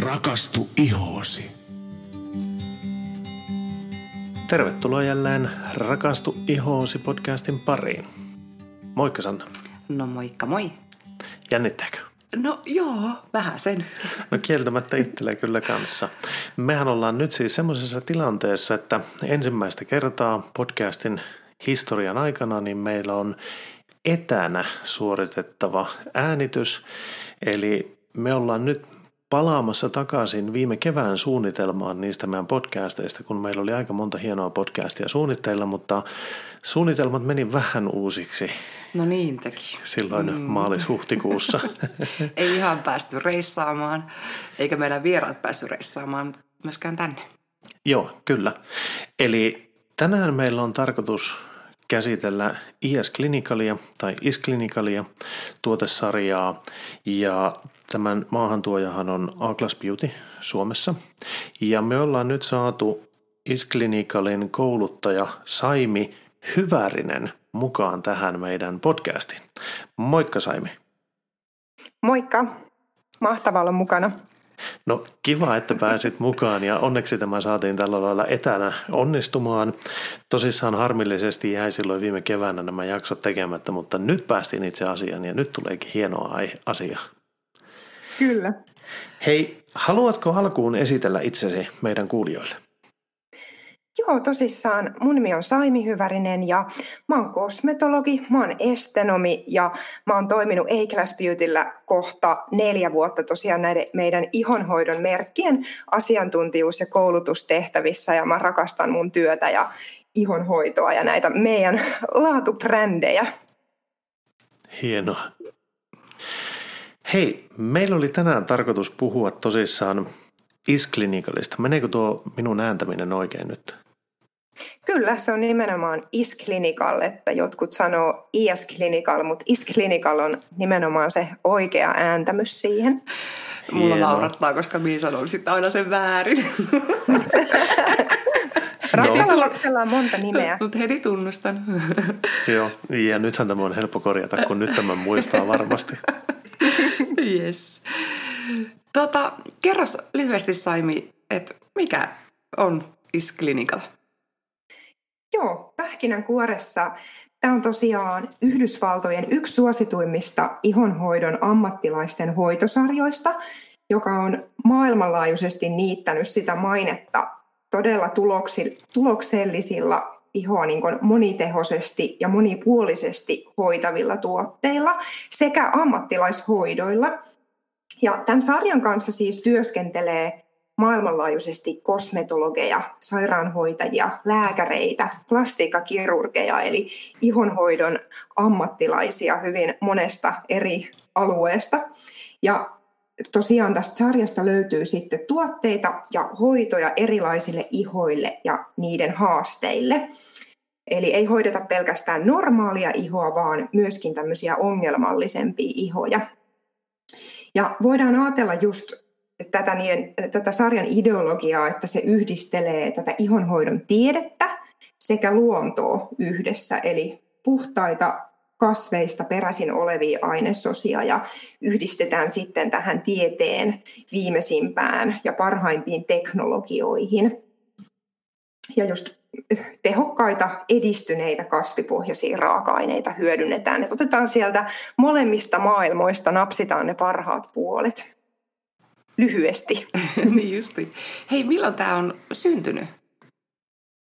Rakastu ihoosi. Tervetuloa jälleen Rakastu ihoosi podcastin pariin. Moikka Sanna. No moikka moi. Jännittääkö? No joo, vähän sen. No kieltämättä itsellä kyllä kanssa. Mehän ollaan nyt siis semmoisessa tilanteessa, että ensimmäistä kertaa podcastin historian aikana niin meillä on etänä suoritettava äänitys. Eli me ollaan nyt palaamassa takaisin viime kevään suunnitelmaan niistä meidän podcasteista, kun meillä oli aika monta hienoa podcastia suunnitteilla, mutta suunnitelmat meni vähän uusiksi. No niin teki. Silloin mm. maalis-huhtikuussa. Ei ihan päästy reissaamaan, eikä meidän vieraat päästy reissaamaan myöskään tänne. Joo, kyllä. Eli tänään meillä on tarkoitus käsitellä IS Clinicalia tai IS Clinicalia tuotesarjaa ja tämän maahantuojahan on Aglas Beauty Suomessa ja me ollaan nyt saatu IS Clinicalin kouluttaja Saimi Hyvärinen mukaan tähän meidän podcastiin. Moikka Saimi. Moikka. Mahtavaa olla mukana. No kiva, että pääsit mukaan ja onneksi tämä saatiin tällä lailla etänä onnistumaan. Tosissaan harmillisesti jäi silloin viime keväänä nämä jaksot tekemättä, mutta nyt päästiin itse asiaan ja nyt tuleekin hienoa asia. Kyllä. Hei, haluatko alkuun esitellä itsesi meidän kuulijoille? Joo, tosissaan. Mun nimi on Saimi Hyvärinen ja mä oon kosmetologi, mä oon estenomi ja mä oon toiminut A-Class Beautyllä kohta neljä vuotta tosiaan näiden meidän ihonhoidon merkkien asiantuntijuus- ja koulutustehtävissä ja mä rakastan mun työtä ja ihonhoitoa ja näitä meidän laatubrändejä. Hienoa. Hei, meillä oli tänään tarkoitus puhua tosissaan Isklinikallista. Meneekö tuo minun ääntäminen oikein nyt? Kyllä, se on nimenomaan Is-Clinical, että jotkut sanoo IS-Clinical, mutta Is-Clinical on nimenomaan se oikea ääntämys siihen. Mulla Hienoa. naurattaa, koska minä sanon sitten aina sen väärin. Rakkaalla lapsella on monta nimeä. Mutta heti tunnustan. Joo, ja nythän tämä on helppo korjata, kun nyt tämän muistaa varmasti. yes. Tota, kerros lyhyesti Saimi, että mikä on Is Clinical? Joo, pähkinänkuoressa tämä on tosiaan Yhdysvaltojen yksi suosituimmista ihonhoidon ammattilaisten hoitosarjoista, joka on maailmanlaajuisesti niittänyt sitä mainetta todella tuloksellisilla ihoa niin monitehoisesti ja monipuolisesti hoitavilla tuotteilla sekä ammattilaishoidoilla. Ja tämän sarjan kanssa siis työskentelee maailmanlaajuisesti kosmetologeja, sairaanhoitajia, lääkäreitä, plastiikkakirurgeja eli ihonhoidon ammattilaisia hyvin monesta eri alueesta. Ja tosiaan tästä sarjasta löytyy sitten tuotteita ja hoitoja erilaisille ihoille ja niiden haasteille. Eli ei hoideta pelkästään normaalia ihoa, vaan myöskin tämmöisiä ongelmallisempia ihoja. Ja voidaan ajatella just tätä, niiden, tätä sarjan ideologiaa, että se yhdistelee tätä ihonhoidon tiedettä sekä luontoa yhdessä, eli puhtaita kasveista peräisin olevia ainesosia ja yhdistetään sitten tähän tieteen viimeisimpään ja parhaimpiin teknologioihin. Ja just tehokkaita edistyneitä kasvipohjaisia raaka-aineita hyödynnetään. Et otetaan sieltä molemmista maailmoista, napsitaan ne parhaat puolet lyhyesti. niin justi. Hei, milloin tämä on syntynyt,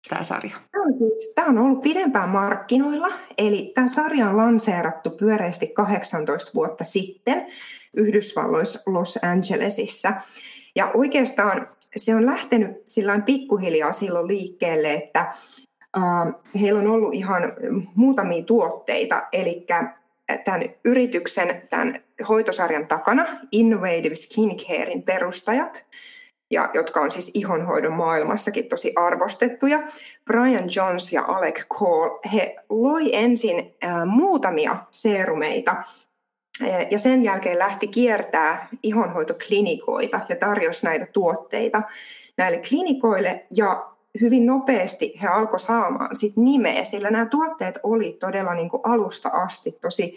tämä sarja? Tämä on, siis, tämä on ollut pidempään markkinoilla, eli tämä sarja on lanseerattu pyöreästi 18 vuotta sitten Yhdysvalloissa Los Angelesissa. Ja oikeastaan se on lähtenyt sillä pikkuhiljaa silloin liikkeelle, että äh, heillä on ollut ihan muutamia tuotteita, eli tämän yrityksen, tämän hoitosarjan takana Innovative Skincarein perustajat, ja, jotka on siis ihonhoidon maailmassakin tosi arvostettuja. Brian Jones ja Alec Cole, he loi ensin ä, muutamia seerumeita ja sen jälkeen lähti kiertää ihonhoitoklinikoita ja tarjosi näitä tuotteita näille klinikoille ja hyvin nopeasti he alkoi saamaan sit nimeä, sillä nämä tuotteet oli todella niin kuin alusta asti tosi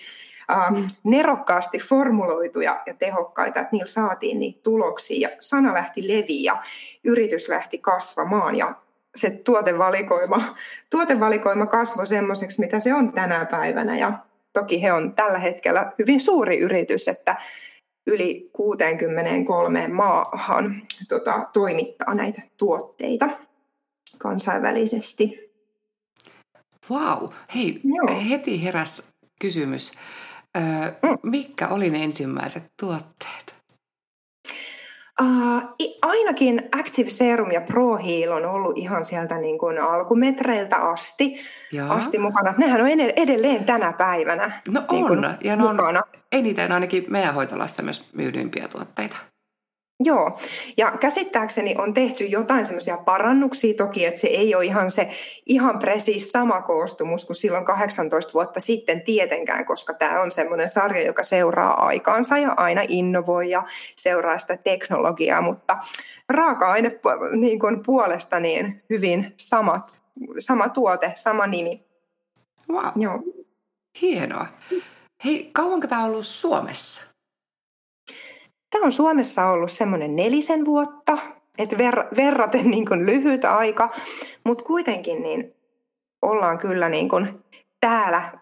äh, nerokkaasti formuloituja ja tehokkaita, että niillä saatiin niitä tuloksia ja sana lähti leviä ja yritys lähti kasvamaan ja se tuotevalikoima, tuotevalikoima kasvoi semmoiseksi, mitä se on tänä päivänä ja toki he on tällä hetkellä hyvin suuri yritys, että yli 63 maahan tota, toimittaa näitä tuotteita kansainvälisesti. Wow, hei, Joo. heti heräs kysymys. Öö, mm. Mitkä oli ne ensimmäiset tuotteet? Uh, ainakin Active Serum ja Pro Heal on ollut ihan sieltä niin kuin alkumetreiltä asti, asti mukana. Nehän on edelleen tänä päivänä No niin on, ja ne on mukana. eniten ainakin meidän hoitolassa myös myydympiä tuotteita. Joo, ja käsittääkseni on tehty jotain semmoisia parannuksia toki, että se ei ole ihan se ihan presiis sama koostumus kuin silloin 18 vuotta sitten tietenkään, koska tämä on semmoinen sarja, joka seuraa aikaansa ja aina innovoi ja seuraa sitä teknologiaa, mutta raaka-aine niin kuin puolesta niin hyvin samat, sama tuote, sama nimi. Wow. Joo. Hienoa. Hei, kauanko tämä on ollut Suomessa? Tämä on Suomessa ollut semmoinen nelisen vuotta, että ver- verraten niin kuin lyhyt aika, mutta kuitenkin niin ollaan kyllä niin kuin täällä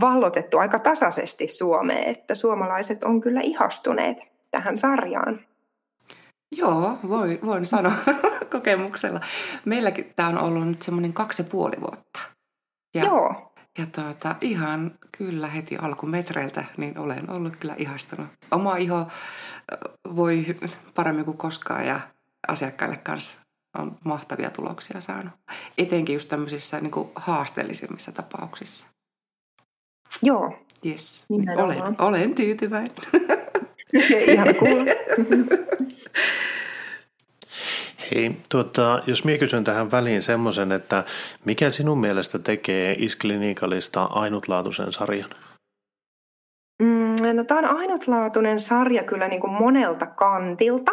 vallotettu aika tasaisesti Suomeen, että suomalaiset on kyllä ihastuneet tähän sarjaan. Joo, voin, voin sanoa kokemuksella. Meilläkin tämä on ollut nyt semmoinen kaksi ja puoli vuotta. Ja, Joo. Ja tuota, ihan kyllä heti alkumetreiltä niin olen ollut kyllä ihastunut. Oma iho voi paremmin kuin koskaan ja asiakkaille kanssa on mahtavia tuloksia saanut. Etenkin just tämmöisissä niin kuin haasteellisimmissa tapauksissa. Joo. Yes. Olen, olen tyytyväinen. Ihan kuulla. Hei, tuota, jos minä kysyn tähän väliin semmoisen, että mikä sinun mielestä tekee Isklinikalista ainutlaatuisen sarjan? Mm, no tämä on ainutlaatuinen sarja kyllä niin kuin monelta kantilta,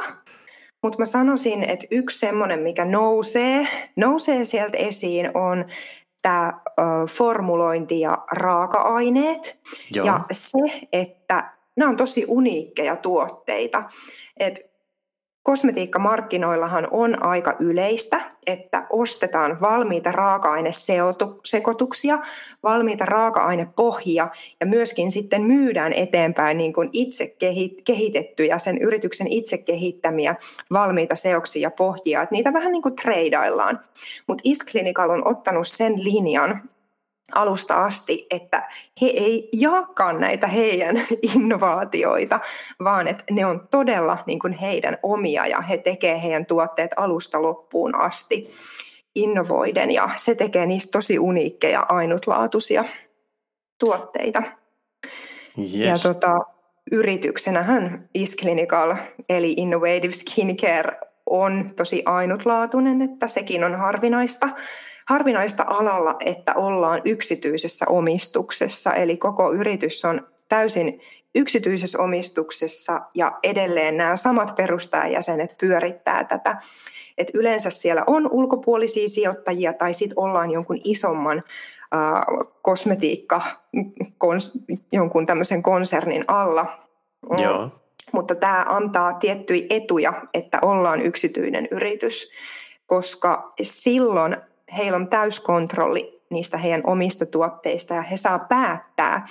mutta mä sanoisin, että yksi semmoinen, mikä nousee, nousee sieltä esiin, on tämä formulointi ja raaka-aineet. Joo. Ja se, että nämä on tosi uniikkeja tuotteita. Et Kosmetiikkamarkkinoillahan on aika yleistä, että ostetaan valmiita raaka-ainesekoituksia, valmiita raaka-ainepohjia ja myöskin sitten myydään eteenpäin niin kuin itse kehitettyjä, sen yrityksen itse kehittämiä valmiita seoksia ja pohjia. Että niitä vähän niin kuin treidaillaan. Mutta Isklinical on ottanut sen linjan, alusta asti, että he ei jaakaan näitä heidän innovaatioita, vaan että ne on todella niin kuin heidän omia ja he tekevät heidän tuotteet alusta loppuun asti innovoiden ja se tekee niistä tosi uniikkeja, ainutlaatuisia tuotteita. Yes. Ja tota, yrityksenähän Isclinical eli Innovative Skincare on tosi ainutlaatuinen, että sekin on harvinaista harvinaista alalla, että ollaan yksityisessä omistuksessa, eli koko yritys on täysin yksityisessä omistuksessa ja edelleen nämä samat perustajajäsenet pyörittää tätä. Et yleensä siellä on ulkopuolisia sijoittajia tai sitten ollaan jonkun isomman äh, kosmetiikka, kons, jonkun tämmöisen konsernin alla. Joo. Mutta tämä antaa tiettyjä etuja, että ollaan yksityinen yritys, koska silloin heillä on täyskontrolli niistä heidän omista tuotteista ja he saa päättää,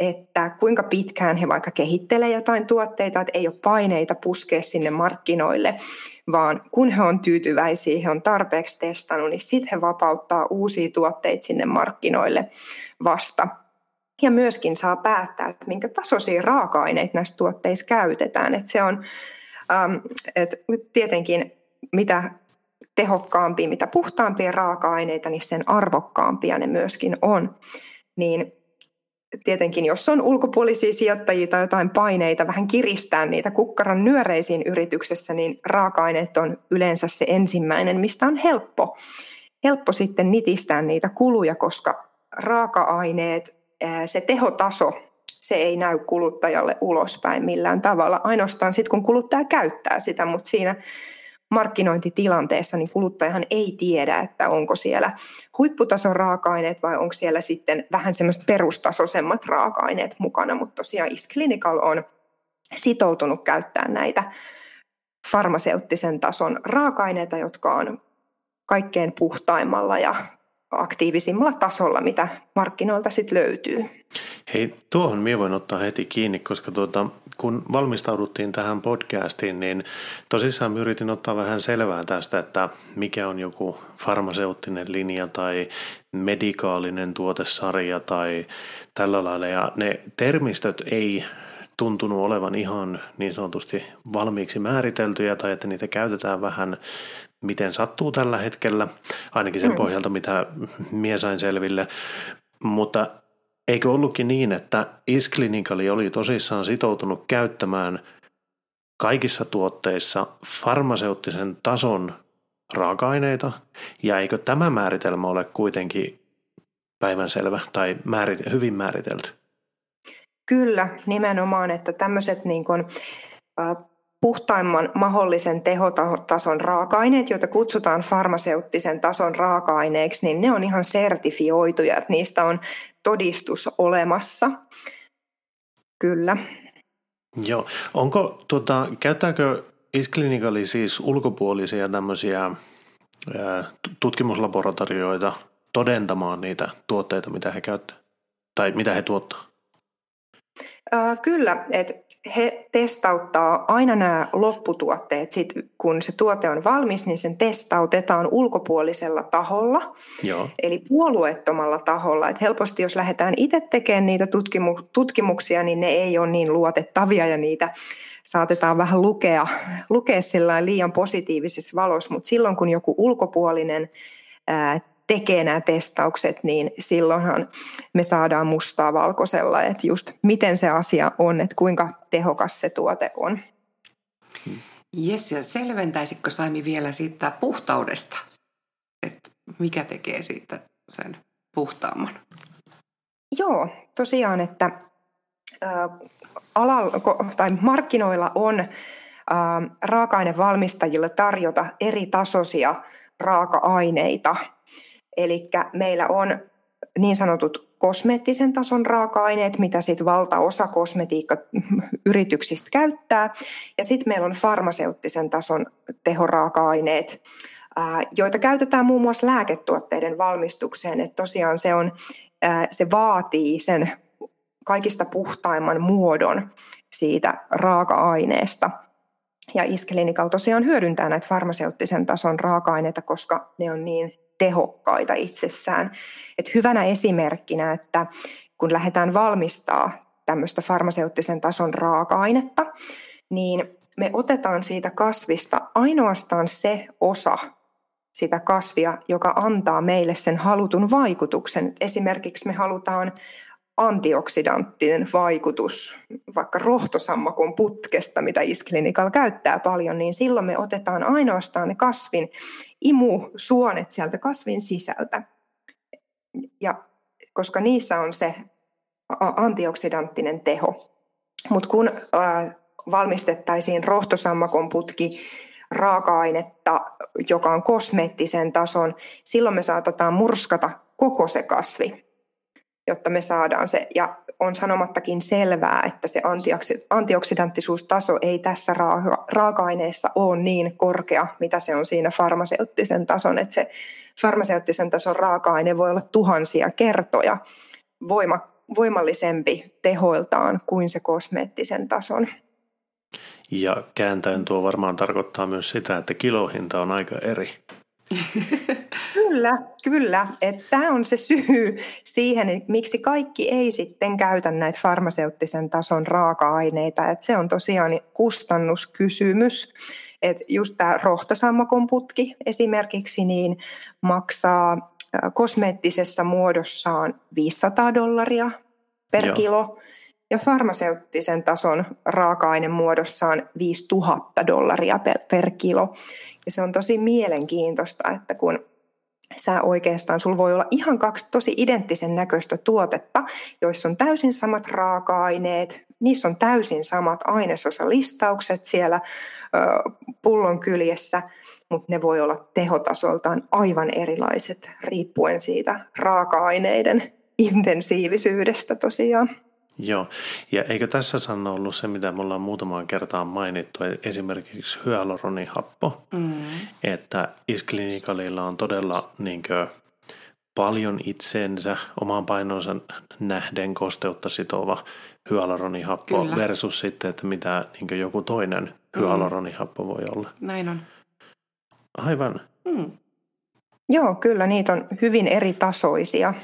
että kuinka pitkään he vaikka kehittelee jotain tuotteita, että ei ole paineita puskea sinne markkinoille, vaan kun he on tyytyväisiä, he on tarpeeksi testannut, niin sitten he vapauttaa uusia tuotteita sinne markkinoille vasta. Ja myöskin saa päättää, että minkä tasoisia raaka-aineita näissä tuotteissa käytetään. Että se on, ähm, että tietenkin mitä tehokkaampia, mitä puhtaampia raaka-aineita, niin sen arvokkaampia ne myöskin on. Niin tietenkin, jos on ulkopuolisia sijoittajia tai jotain paineita vähän kiristää niitä kukkaran nyöreisiin yrityksessä, niin raaka-aineet on yleensä se ensimmäinen, mistä on helppo, helppo sitten nitistää niitä kuluja, koska raaka-aineet, se tehotaso, se ei näy kuluttajalle ulospäin millään tavalla. Ainoastaan sitten, kun kuluttaja käyttää sitä, mutta siinä markkinointitilanteessa, niin kuluttajahan ei tiedä, että onko siellä huipputason raaka-aineet vai onko siellä sitten vähän semmoista perustasoisemmat raaka-aineet mukana, mutta tosiaan East Clinical on sitoutunut käyttämään näitä farmaseuttisen tason raaka-aineita, jotka on kaikkein puhtaimmalla ja aktiivisimmalla tasolla, mitä markkinoilta sitten löytyy. Hei, tuohon minä voin ottaa heti kiinni, koska tuota, kun valmistauduttiin tähän podcastiin, niin tosissaan yritin ottaa vähän selvää tästä, että mikä on joku farmaseuttinen linja tai medikaalinen tuotesarja tai tällä lailla. Ja ne termistöt ei tuntunut olevan ihan niin sanotusti valmiiksi määriteltyjä tai että niitä käytetään vähän miten sattuu tällä hetkellä, ainakin sen mm. pohjalta, mitä mie sain selville. Mutta eikö ollutkin niin, että Isklinikali oli tosissaan sitoutunut käyttämään kaikissa tuotteissa farmaseuttisen tason raaka-aineita, ja eikö tämä määritelmä ole kuitenkin päivänselvä tai määrit- hyvin määritelty? Kyllä, nimenomaan, että tämmöiset niin kuin, puhtaimman mahdollisen tehotason raaka-aineet, joita kutsutaan farmaseuttisen tason raaka-aineeksi, niin ne on ihan sertifioituja, että niistä on todistus olemassa. Kyllä. Joo. Onko, tuota, käyttääkö Isklinikali siis ulkopuolisia tämmöisiä ää, tutkimuslaboratorioita todentamaan niitä tuotteita, mitä he käyttävät? Tai mitä he tuottaa? Kyllä, että he testauttaa aina nämä lopputuotteet. Sit, kun se tuote on valmis, niin sen testautetaan ulkopuolisella taholla, Joo. eli puolueettomalla taholla. Et helposti jos lähdetään itse tekemään niitä tutkimu- tutkimuksia, niin ne ei ole niin luotettavia ja niitä saatetaan vähän lukea, lukea liian positiivisessa valossa, mutta silloin kun joku ulkopuolinen ää, tekee nämä testaukset, niin silloinhan me saadaan mustaa valkoisella, että just miten se asia on, että kuinka tehokas se tuote on. Jes, ja selventäisikö Saimi vielä siitä puhtaudesta, että mikä tekee siitä sen puhtaamman? Joo, tosiaan, että ä, alalla, tai markkinoilla on ä, raaka-ainevalmistajille tarjota eri tasoisia raaka-aineita – Eli meillä on niin sanotut kosmeettisen tason raaka-aineet, mitä sitten valtaosa kosmetiikkayrityksistä käyttää. Ja sitten meillä on farmaseuttisen tason tehoraaka-aineet, joita käytetään muun muassa lääketuotteiden valmistukseen. Että tosiaan se, on, se vaatii sen kaikista puhtaimman muodon siitä raaka-aineesta. Ja Iskelinikal tosiaan hyödyntää näitä farmaseuttisen tason raaka-aineita, koska ne on niin tehokkaita itsessään. Et hyvänä esimerkkinä, että kun lähdetään valmistaa tämmöistä farmaseuttisen tason raaka-ainetta, niin me otetaan siitä kasvista ainoastaan se osa sitä kasvia, joka antaa meille sen halutun vaikutuksen. Esimerkiksi me halutaan antioksidanttinen vaikutus vaikka rohtosammakon putkesta, mitä Isklinikal käyttää paljon, niin silloin me otetaan ainoastaan ne kasvin imusuonet sieltä kasvin sisältä. Ja koska niissä on se antioksidanttinen teho. Mutta kun valmistettaisiin rohtosammakon putki raaka-ainetta, joka on kosmeettisen tason, silloin me saatetaan murskata koko se kasvi jotta me saadaan se. Ja on sanomattakin selvää, että se antioksidanttisuustaso ei tässä raaka-aineessa ole niin korkea, mitä se on siinä farmaseuttisen tason. Että se farmaseuttisen tason raaka-aine voi olla tuhansia kertoja voima, voimallisempi tehoiltaan kuin se kosmeettisen tason. Ja kääntäen tuo varmaan tarkoittaa myös sitä, että kilohinta on aika eri. kyllä, kyllä. Tämä on se syy siihen, että miksi kaikki ei sitten käytä näitä farmaseuttisen tason raaka-aineita. Et se on tosiaan kustannuskysymys. Et just tämä rohtasammakon putki esimerkiksi niin maksaa kosmeettisessa muodossaan 500 dollaria per Joo. kilo ja farmaseuttisen tason raaka-aine muodossaan 5000 dollaria per, per kilo. Ja se on tosi mielenkiintoista, että kun sä oikeastaan, sulla voi olla ihan kaksi tosi identtisen näköistä tuotetta, joissa on täysin samat raaka-aineet, niissä on täysin samat ainesosalistaukset siellä pullon kyljessä, mutta ne voi olla tehotasoltaan aivan erilaiset riippuen siitä raaka-aineiden intensiivisyydestä tosiaan. Joo, ja eikö tässä sanna ollut se, mitä me ollaan muutamaan kertaan mainittu, esimerkiksi hyaluronihappo, mm. että iskliinikalilla on todella niin kuin, paljon itsensä, omaan painonsa nähden kosteutta sitova hyaluronihappo Kyllä. versus sitten, että mitä niin joku toinen hyaluronihappo voi olla. Näin on. Aivan. Mm. Joo, kyllä niitä on hyvin eri tasoisia.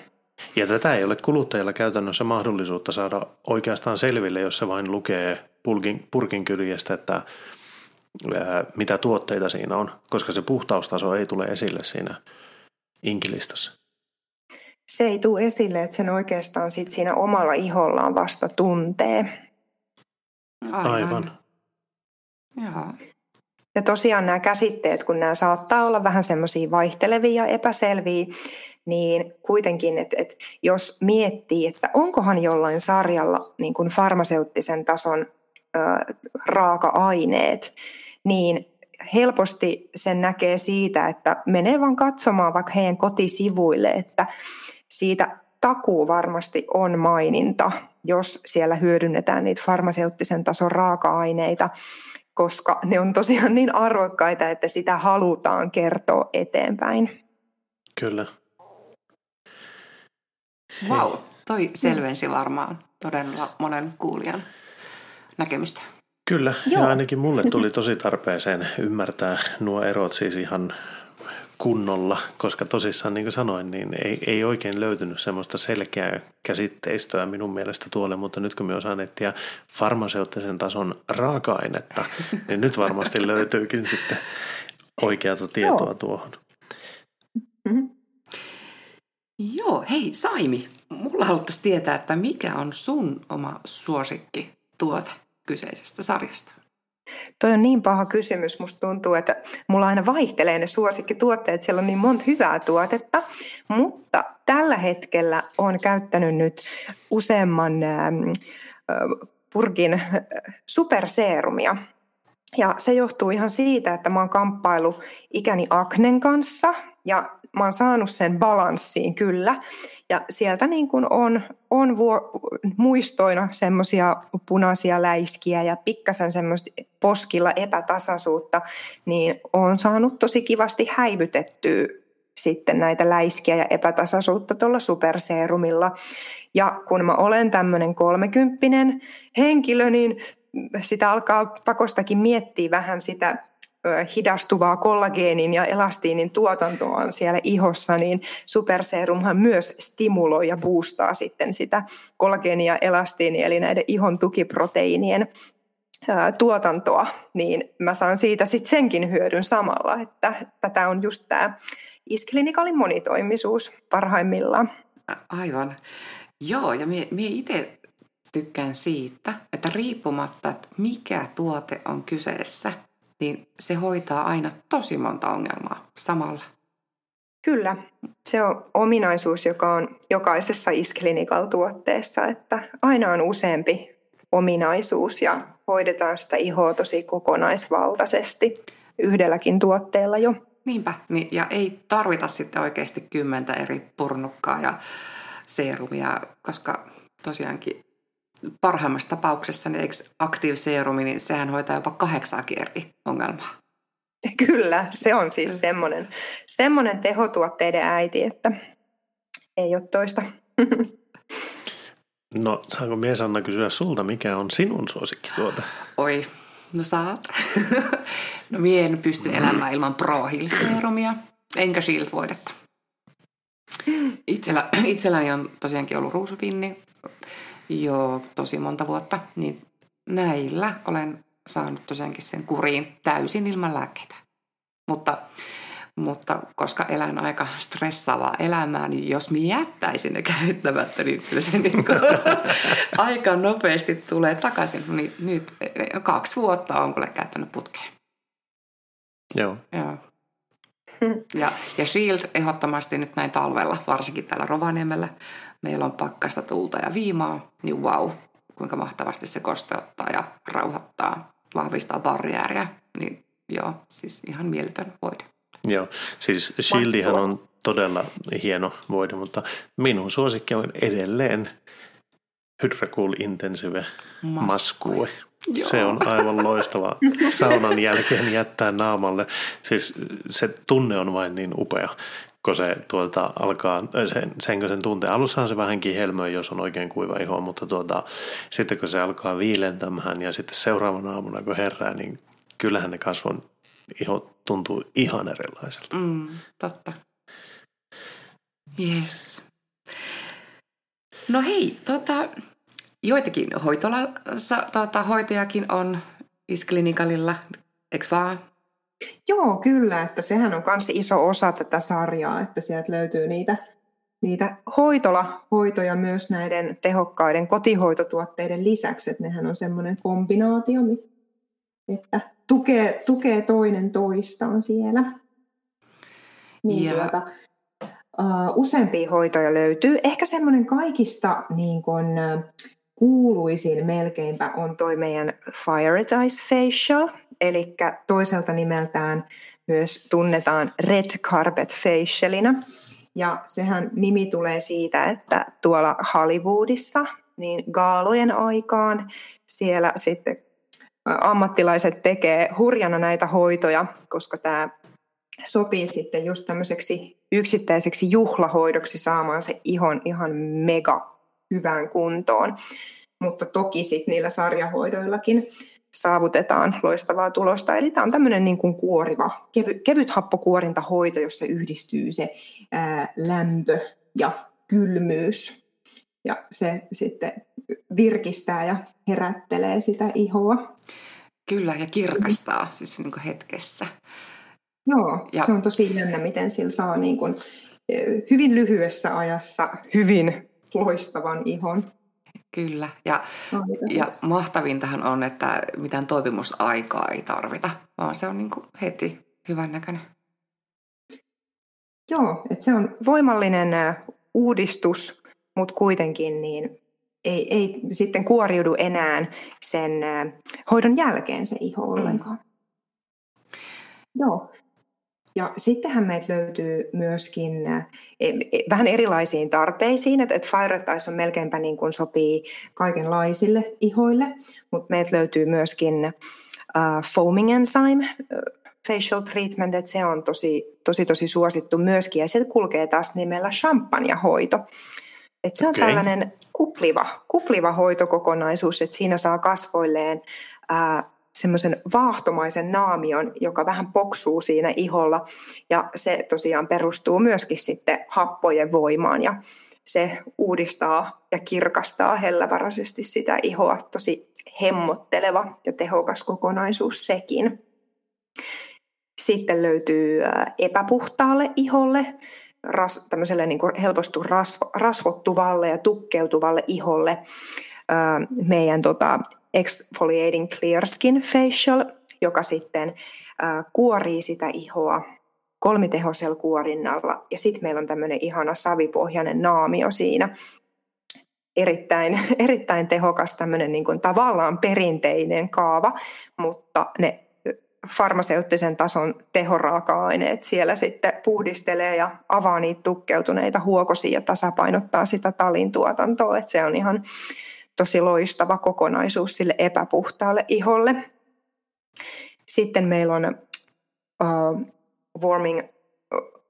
Ja tätä ei ole kuluttajalla käytännössä mahdollisuutta saada oikeastaan selville, jos se vain lukee purkin, purkin kyljestä, että ää, mitä tuotteita siinä on, koska se puhtaustaso ei tule esille siinä inkilistassa. Se ei tule esille, että sen oikeastaan sit siinä omalla ihollaan vasta tuntee. Aivan. Aivan. Joo. Ja tosiaan nämä käsitteet, kun nämä saattaa olla vähän semmoisia vaihtelevia ja epäselviä, niin kuitenkin, että, että jos miettii, että onkohan jollain sarjalla niin kuin farmaseuttisen tason ö, raaka-aineet, niin helposti sen näkee siitä, että menee vaan katsomaan vaikka heidän kotisivuille, että siitä takuu varmasti on maininta, jos siellä hyödynnetään niitä farmaseuttisen tason raaka-aineita, koska ne on tosiaan niin arvokkaita, että sitä halutaan kertoa eteenpäin. Kyllä. Wow, toi selvensi varmaan todella monen kuulijan näkemystä. Kyllä, Joo. ja ainakin mulle tuli tosi tarpeeseen ymmärtää nuo erot siis ihan kunnolla, koska tosissaan niin kuin sanoin, niin ei, ei oikein löytynyt semmoista selkeää käsitteistöä minun mielestä tuolle, mutta nyt kun me osaan etsiä farmaseuttisen tason raaka-ainetta, niin nyt varmasti löytyykin sitten oikeata tietoa Joo. tuohon. Mm-hmm. Joo, hei Saimi, mulla haluttaisiin tietää, että mikä on sun oma suosikki tuote kyseisestä sarjasta? Toi on niin paha kysymys. Musta tuntuu, että mulla aina vaihtelee ne suosikkituotteet. Siellä on niin monta hyvää tuotetta. Mutta tällä hetkellä on käyttänyt nyt useamman ähm, purkin superseerumia. Ja se johtuu ihan siitä, että mä oon kamppailu ikäni aknen kanssa ja mä oon saanut sen balanssiin kyllä. Ja sieltä niin kuin on, on vuo, muistoina semmoisia punaisia läiskiä ja pikkasen semmoista poskilla epätasaisuutta, niin on saanut tosi kivasti häivytettyä sitten näitä läiskiä ja epätasaisuutta tuolla superseerumilla. Ja kun mä olen tämmöinen kolmekymppinen henkilö, niin sitä alkaa pakostakin miettiä vähän sitä hidastuvaa kollageenin ja elastiinin tuotantoa siellä ihossa, niin superserumhan myös stimuloi ja boostaa sitten sitä kollageenia ja elastiinia, eli näiden ihon tukiproteiinien tuotantoa, niin mä saan siitä sitten senkin hyödyn samalla, että tätä on just tämä isklinikaalin monitoimisuus parhaimmillaan. Aivan. Joo, ja minä itse tykkään siitä, että riippumatta, että mikä tuote on kyseessä – niin se hoitaa aina tosi monta ongelmaa samalla. Kyllä, se on ominaisuus, joka on jokaisessa Isklinikal-tuotteessa, että aina on useampi ominaisuus ja hoidetaan sitä ihoa tosi kokonaisvaltaisesti yhdelläkin tuotteella jo. Niinpä, niin, ja ei tarvita sitten oikeasti kymmentä eri purnukkaa ja seerumia, koska tosiaankin parhaimmassa tapauksessa niin eikö aktiiviseerumi, niin sehän hoitaa jopa kahdeksaa eri ongelmaa. Kyllä, se on siis semmoinen, semmoinen tehotuotteiden äiti, että ei ole toista. No, saanko mies Anna kysyä sulta, mikä on sinun suosikkituote? Oi, no saat. no mie en pysty elämään ilman Pro Heal-seerumia, enkä Shield-voidetta. Itsellä, itselläni on tosiaankin ollut ruusufinni, jo tosi monta vuotta, niin näillä olen saanut tosiaankin sen kuriin täysin ilman lääkkeitä. Mutta, mutta koska elän aika stressaavaa elämää, niin jos minä jättäisin ne käyttämättä, niin kyllä se niin kuin aika nopeasti tulee takaisin. Niin nyt kaksi vuotta on kyllä käyttänyt putkeen. Joo. Joo. Ja, ja Shield ehdottomasti nyt näin talvella, varsinkin täällä Rovaniemellä, meillä on pakkasta tulta ja viimaa, niin wow, kuinka mahtavasti se kosteuttaa ja rauhoittaa, vahvistaa barriääriä, niin joo, siis ihan mieletön voide. Joo, siis Shieldihan on todella hieno voide, mutta minun suosikki on edelleen Hydracool Intensive Maskue. Se on aivan loistava saunan jälkeen jättää naamalle. Siis se tunne on vain niin upea, kun se tuota alkaa, sen, sen sen tuntee. Alussahan se vähänkin helmöi, jos on oikein kuiva iho, mutta tuota, sitten kun se alkaa viilentämään ja sitten seuraavana aamuna kun herää, niin kyllähän ne kasvon iho tuntuu ihan erilaiselta. Mm, totta. Yes. No hei, tota, joitakin hoitolassa, tota, hoitajakin on Isklinikalilla, eikö vaan? Joo, kyllä, että sehän on myös iso osa tätä sarjaa, että sieltä löytyy niitä, niitä hoitola-hoitoja myös näiden tehokkaiden kotihoitotuotteiden lisäksi, että nehän on semmoinen kombinaatio, että tukee, tukee toinen toistaan siellä. Niin ja... tuota, uh, useampia hoitoja löytyy. Ehkä semmoinen kaikista niin kun, uh, kuuluisin melkeinpä on toi meidän Firetize Facial, eli toiselta nimeltään myös tunnetaan Red Carpet Facialina. Ja sehän nimi tulee siitä, että tuolla Hollywoodissa niin gaalojen aikaan siellä sitten ammattilaiset tekee hurjana näitä hoitoja, koska tämä sopii sitten just tämmöiseksi yksittäiseksi juhlahoidoksi saamaan se ihon ihan mega hyvään kuntoon. Mutta toki sitten niillä sarjahoidoillakin saavutetaan loistavaa tulosta. Eli tämä on tämmöinen niin kuin kuoriva, kevy, kevyt happokuorintahoito, jossa yhdistyy se ää, lämpö ja kylmyys. Ja se sitten virkistää ja herättelee sitä ihoa. Kyllä, ja kirkastaa mm. siis niin kuin hetkessä. Joo, ja... se on tosi jännä, miten sillä saa niin kuin, hyvin lyhyessä ajassa hyvin loistavan ihon. Kyllä, ja, ja mahtavintahan on, että mitään toipumusaikaa ei tarvita, vaan se on niin kuin heti hyvän näköinen. Joo, että se on voimallinen uudistus, mutta kuitenkin niin ei, ei sitten kuoriudu enää sen hoidon jälkeen se iho mm. ollenkaan. Mm. Joo, ja sittenhän meitä löytyy myöskin e, e, vähän erilaisiin tarpeisiin, että, että Fire on melkeinpä niin kuin sopii kaikenlaisille ihoille, mutta meiltä löytyy myöskin foaming enzyme facial treatment, että se on tosi, tosi, tosi suosittu myöskin, ja se kulkee taas nimellä champagne-hoito. Et se on okay. tällainen kupliva, kupliva hoitokokonaisuus, että siinä saa kasvoilleen ää, semmoisen vaahtomaisen naamion, joka vähän poksuu siinä iholla. Ja se tosiaan perustuu myöskin sitten happojen voimaan ja se uudistaa ja kirkastaa hellävaraisesti sitä ihoa. Tosi hemmotteleva ja tehokas kokonaisuus sekin. Sitten löytyy epäpuhtaalle iholle, ras, tämmöiselle niin kuin helposti rasvo, rasvottuvalle ja tukkeutuvalle iholle meidän tota, exfoliating clear skin facial, joka sitten kuorii sitä ihoa kolmitehosella kuorinnalla. Ja sitten meillä on tämmöinen ihana savipohjainen naamio siinä. Erittäin, erittäin tehokas tämmöinen niin kuin tavallaan perinteinen kaava, mutta ne farmaseuttisen tason tehoraaka-aineet siellä sitten puhdistelee ja avaa niitä tukkeutuneita huokosia ja tasapainottaa sitä talin tuotantoa. Se on ihan tosi loistava kokonaisuus sille epäpuhtaalle iholle. Sitten meillä on uh, warming, uh,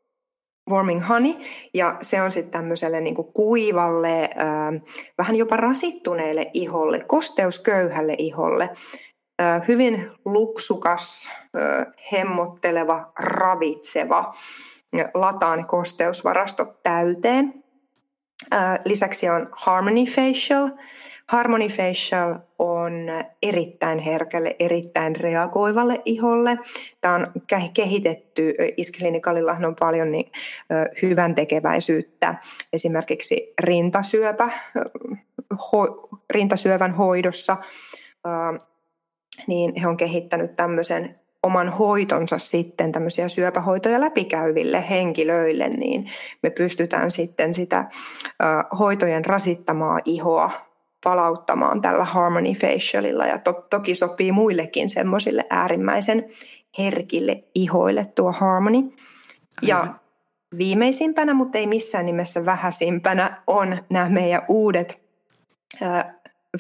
warming honey, ja se on sitten tämmöiselle niin kuivalle, uh, vähän jopa rasittuneelle iholle, kosteusköyhälle iholle. Uh, hyvin luksukas, uh, hemmotteleva, ravitseva, lataan kosteusvarastot täyteen. Lisäksi on Harmony Facial, Harmony Facial on erittäin herkälle, erittäin reagoivalle iholle. Tämä on kehitetty, Isklinikalilla on paljon niin, hyvän tekeväisyyttä esimerkiksi rintasyöpä, ho, rintasyövän hoidossa. Niin he on kehittänyt tämmöisen oman hoitonsa sitten tämmöisiä syöpähoitoja läpikäyville henkilöille, niin me pystytään sitten sitä hoitojen rasittamaa ihoa palauttamaan tällä Harmony Facialilla ja to, toki sopii muillekin semmoisille äärimmäisen herkille ihoille tuo Harmony. Ja viimeisimpänä, mutta ei missään nimessä vähäisimpänä, on nämä meidän uudet,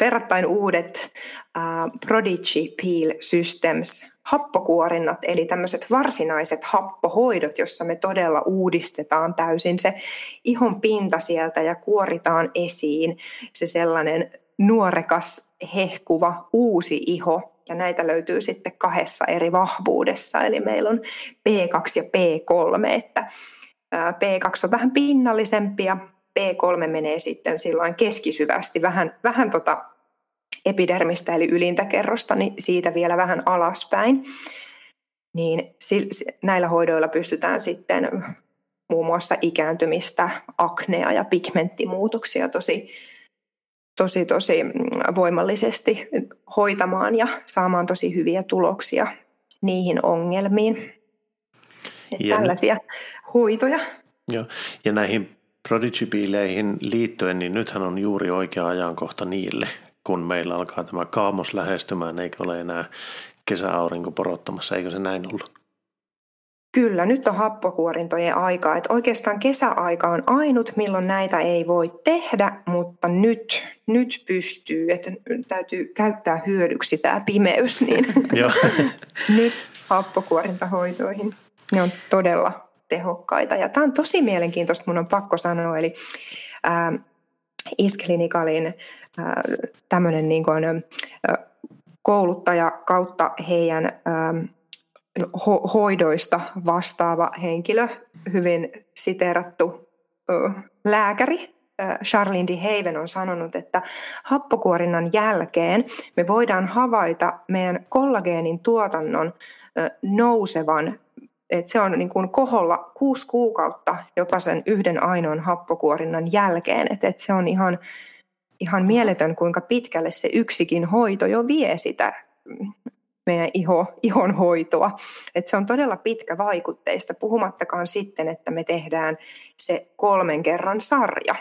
verrattain uudet äh, Prodigy Peel Systems happokuorinnat, eli tämmöiset varsinaiset happohoidot, jossa me todella uudistetaan täysin se ihon pinta sieltä ja kuoritaan esiin se sellainen nuorekas, hehkuva, uusi iho. Ja näitä löytyy sitten kahdessa eri vahvuudessa, eli meillä on P2 ja P3, että P2 on vähän pinnallisempi ja P3 menee sitten silloin keskisyvästi, vähän, vähän tota epidermistä eli ylintä kerrosta, niin siitä vielä vähän alaspäin. Niin näillä hoidoilla pystytään sitten muun muassa ikääntymistä, aknea ja pigmenttimuutoksia tosi, tosi, tosi voimallisesti hoitamaan ja saamaan tosi hyviä tuloksia niihin ongelmiin. ja tällaisia hoitoja. Joo. Ja näihin prodigy liittyen, niin nythän on juuri oikea ajankohta niille, kun meillä alkaa tämä kaamos lähestymään, eikö ole enää kesäaurinko porottamassa, eikö se näin ollut? Kyllä, nyt on happokuorintojen aika. Että oikeastaan kesäaika on ainut, milloin näitä ei voi tehdä, mutta nyt, nyt pystyy, että täytyy käyttää hyödyksi tämä pimeys, niin nyt happokuorintahoitoihin. Ne on todella tehokkaita. Ja tämä on tosi mielenkiintoista, mun on pakko sanoa. Eli ää, Isklinikalin tämmöinen niin kuin, kouluttaja kautta heidän ho- hoidoista vastaava henkilö, hyvin siteerattu lääkäri, Charlene D. Haven on sanonut, että happokuorinnan jälkeen me voidaan havaita meidän kollageenin tuotannon nousevan että se on niin kuin koholla kuusi kuukautta jopa sen yhden ainoan happokuorinnan jälkeen. Että et se on ihan, ihan mieletön, kuinka pitkälle se yksikin hoito jo vie sitä meidän iho, ihon hoitoa. Et se on todella pitkä vaikutteista, puhumattakaan sitten, että me tehdään se kolmen kerran sarja.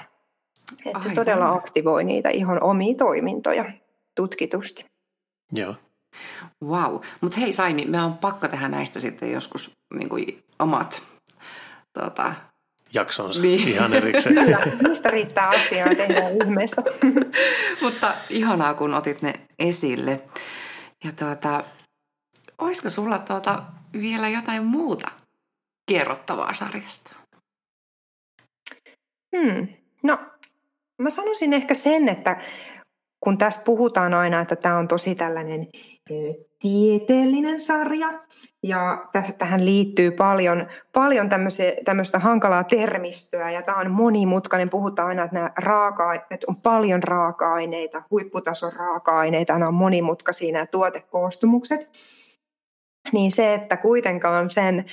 Et se todella aktivoi niitä ihon omia toimintoja tutkitusti. Joo. Wow. Mutta hei Saini, me on pakko tehdä näistä sitten joskus niin kuin omat tota, jaksonsa niin. ihan erikseen. Kyllä, niistä riittää asiaa tehdä ihmeessä. Mutta ihanaa, kun otit ne esille. Ja tuota, olisiko sulla tuota vielä jotain muuta kerrottavaa sarjasta? Hmm. No, mä sanoisin ehkä sen, että kun tästä puhutaan aina, että tämä on tosi tällainen tieteellinen sarja, ja tähän liittyy paljon, paljon tämmöistä hankalaa termistöä, ja tämä on monimutkainen. Puhutaan aina, että, nämä raaka, että on paljon raaka-aineita, huipputason raaka-aineita, nämä on monimutkaisia nämä tuotekoostumukset niin se, että kuitenkaan sen,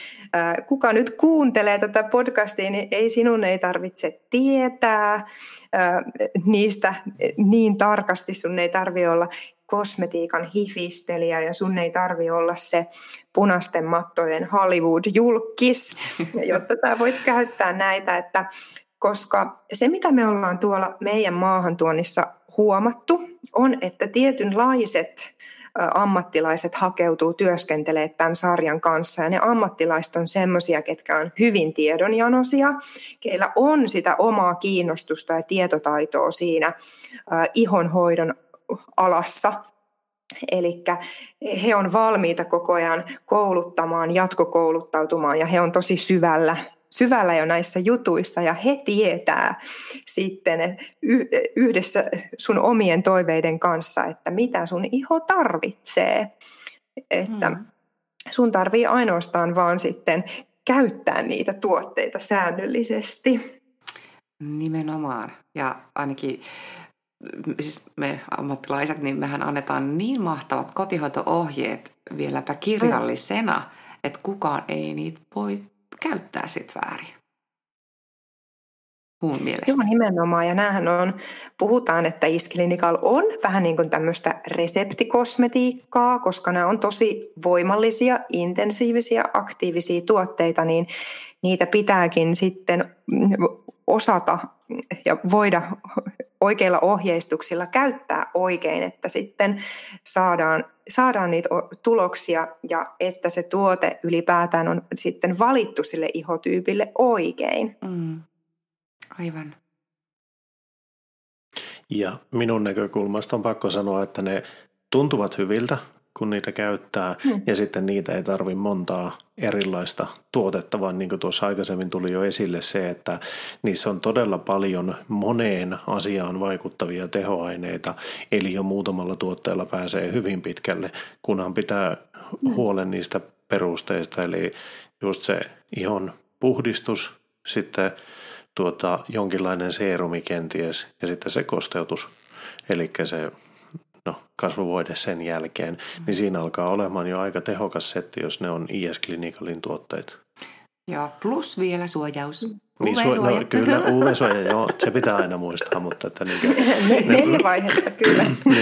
kuka nyt kuuntelee tätä podcastia, niin ei sinun ei tarvitse tietää niistä niin tarkasti. Sun ei tarvitse olla kosmetiikan hifistelijä ja sun ei tarvi olla se punaisten mattojen Hollywood-julkis, jotta sä voit käyttää näitä, että koska se mitä me ollaan tuolla meidän maahantuonnissa huomattu on, että tietynlaiset ammattilaiset hakeutuu työskentelemään tämän sarjan kanssa. Ja ne ammattilaiset on semmoisia, ketkä on hyvin tiedonjanoisia, keillä on sitä omaa kiinnostusta ja tietotaitoa siinä ihonhoidon alassa. Eli he on valmiita koko ajan kouluttamaan, jatkokouluttautumaan ja he on tosi syvällä syvällä jo näissä jutuissa ja he tietää sitten yhdessä sun omien toiveiden kanssa, että mitä sun iho tarvitsee. Että hmm. sun tarvii ainoastaan vaan sitten käyttää niitä tuotteita säännöllisesti. Nimenomaan. Ja ainakin siis me ammattilaiset, niin mehän annetaan niin mahtavat kotihoito-ohjeet vieläpä kirjallisena, mm. että kukaan ei niitä voi käyttää sit väärin. Mun mielestä. Joo, nimenomaan. Ja näähän on, puhutaan, että iskilinikal on vähän niin kuin tämmöistä reseptikosmetiikkaa, koska nämä on tosi voimallisia, intensiivisiä, aktiivisia tuotteita, niin niitä pitääkin sitten osata ja voida oikeilla ohjeistuksilla käyttää oikein, että sitten saadaan, saadaan niitä tuloksia ja että se tuote ylipäätään on sitten valittu sille ihotyypille oikein. Mm. Aivan. Ja minun näkökulmasta on pakko sanoa, että ne tuntuvat hyviltä, kun niitä käyttää, hmm. ja sitten niitä ei tarvi montaa erilaista tuotetta, vaan niin kuin tuossa aikaisemmin tuli jo esille se, että niissä on todella paljon moneen asiaan vaikuttavia tehoaineita, eli jo muutamalla tuotteella pääsee hyvin pitkälle, kunhan pitää hmm. huolen niistä perusteista, eli just se ihon puhdistus, sitten tuota, jonkinlainen seerumi kenties ja sitten se kosteutus, eli se no, kasvovoide sen jälkeen, mm. niin siinä alkaa olemaan jo aika tehokas setti, jos ne on IS Clinicalin tuotteita. Joo, plus vielä suojaus. Niin, su- no, kyllä, UV-suoja, joo, se pitää aina muistaa, mutta että niin kuin, Neljä vaihetta, kyllä.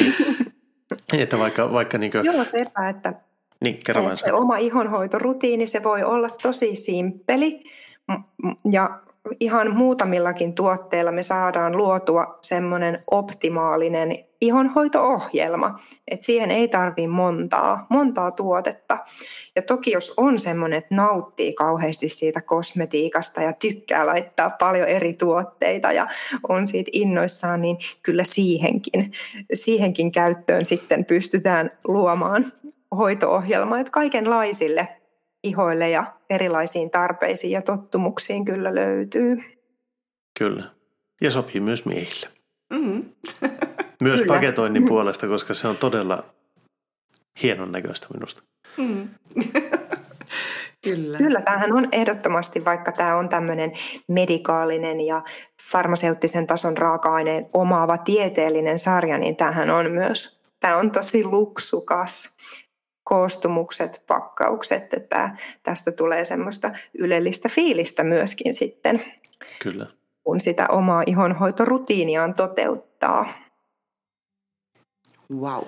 niin, että vaikka, vaikka niin kuin, Joo, sepä, että, niin, että se oma ihonhoitorutiini, se voi olla tosi simppeli ja ihan muutamillakin tuotteilla me saadaan luotua semmoinen optimaalinen ihonhoito-ohjelma, että siihen ei tarvitse montaa, montaa tuotetta. Ja toki jos on semmoinen, että nauttii kauheasti siitä kosmetiikasta ja tykkää laittaa paljon eri tuotteita ja on siitä innoissaan, niin kyllä siihenkin, siihenkin käyttöön sitten pystytään luomaan hoito-ohjelma, että kaikenlaisille ihoille ja erilaisiin tarpeisiin ja tottumuksiin kyllä löytyy. Kyllä. Ja sopii myös miehille. Mm. myös kyllä. paketoinnin puolesta, koska se on todella hienon näköistä minusta. Mm. Kyllä. Kyllä, tämähän on ehdottomasti, vaikka tämä on tämmöinen medikaalinen ja farmaseuttisen tason raaka-aineen omaava tieteellinen sarja, niin tämähän on myös, tämä on tosi luksukas koostumukset, pakkaukset, että tästä tulee semmoista ylellistä fiilistä myöskin sitten, Kyllä. kun sitä omaa ihonhoitorutiiniaan toteuttaa. Wow.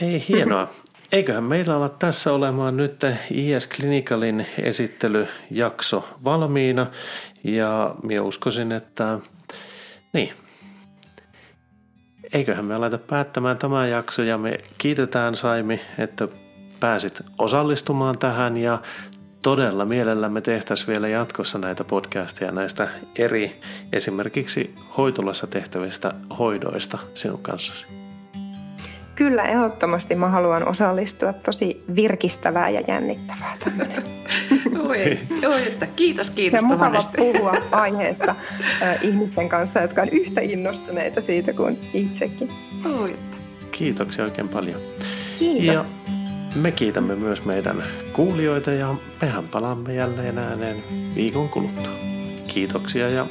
Hei, hienoa. Eiköhän meillä olla tässä olemaan nyt IS Clinicalin esittelyjakso valmiina ja minä uskoisin, että niin, eiköhän me aleta päättämään tämä jakso ja me kiitetään Saimi, että pääsit osallistumaan tähän ja todella mielellämme tehtäisiin vielä jatkossa näitä podcasteja näistä eri esimerkiksi hoitolassa tehtävistä hoidoista sinun kanssasi. Kyllä, ehdottomasti mä haluan osallistua. Tosi virkistävää ja jännittävää tämmöinen. Oi, oi, että kiitos, kiitos Ja mukava puhua aiheesta äh, ihmisten kanssa, jotka on yhtä innostuneita siitä kuin itsekin. Oi, että. Kiitoksia oikein paljon. Kiitos. Ja me kiitämme myös meidän kuulijoita ja mehän palaamme jälleen ääneen viikon kuluttua. Kiitoksia ja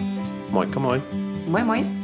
moikka moi. Moi moi.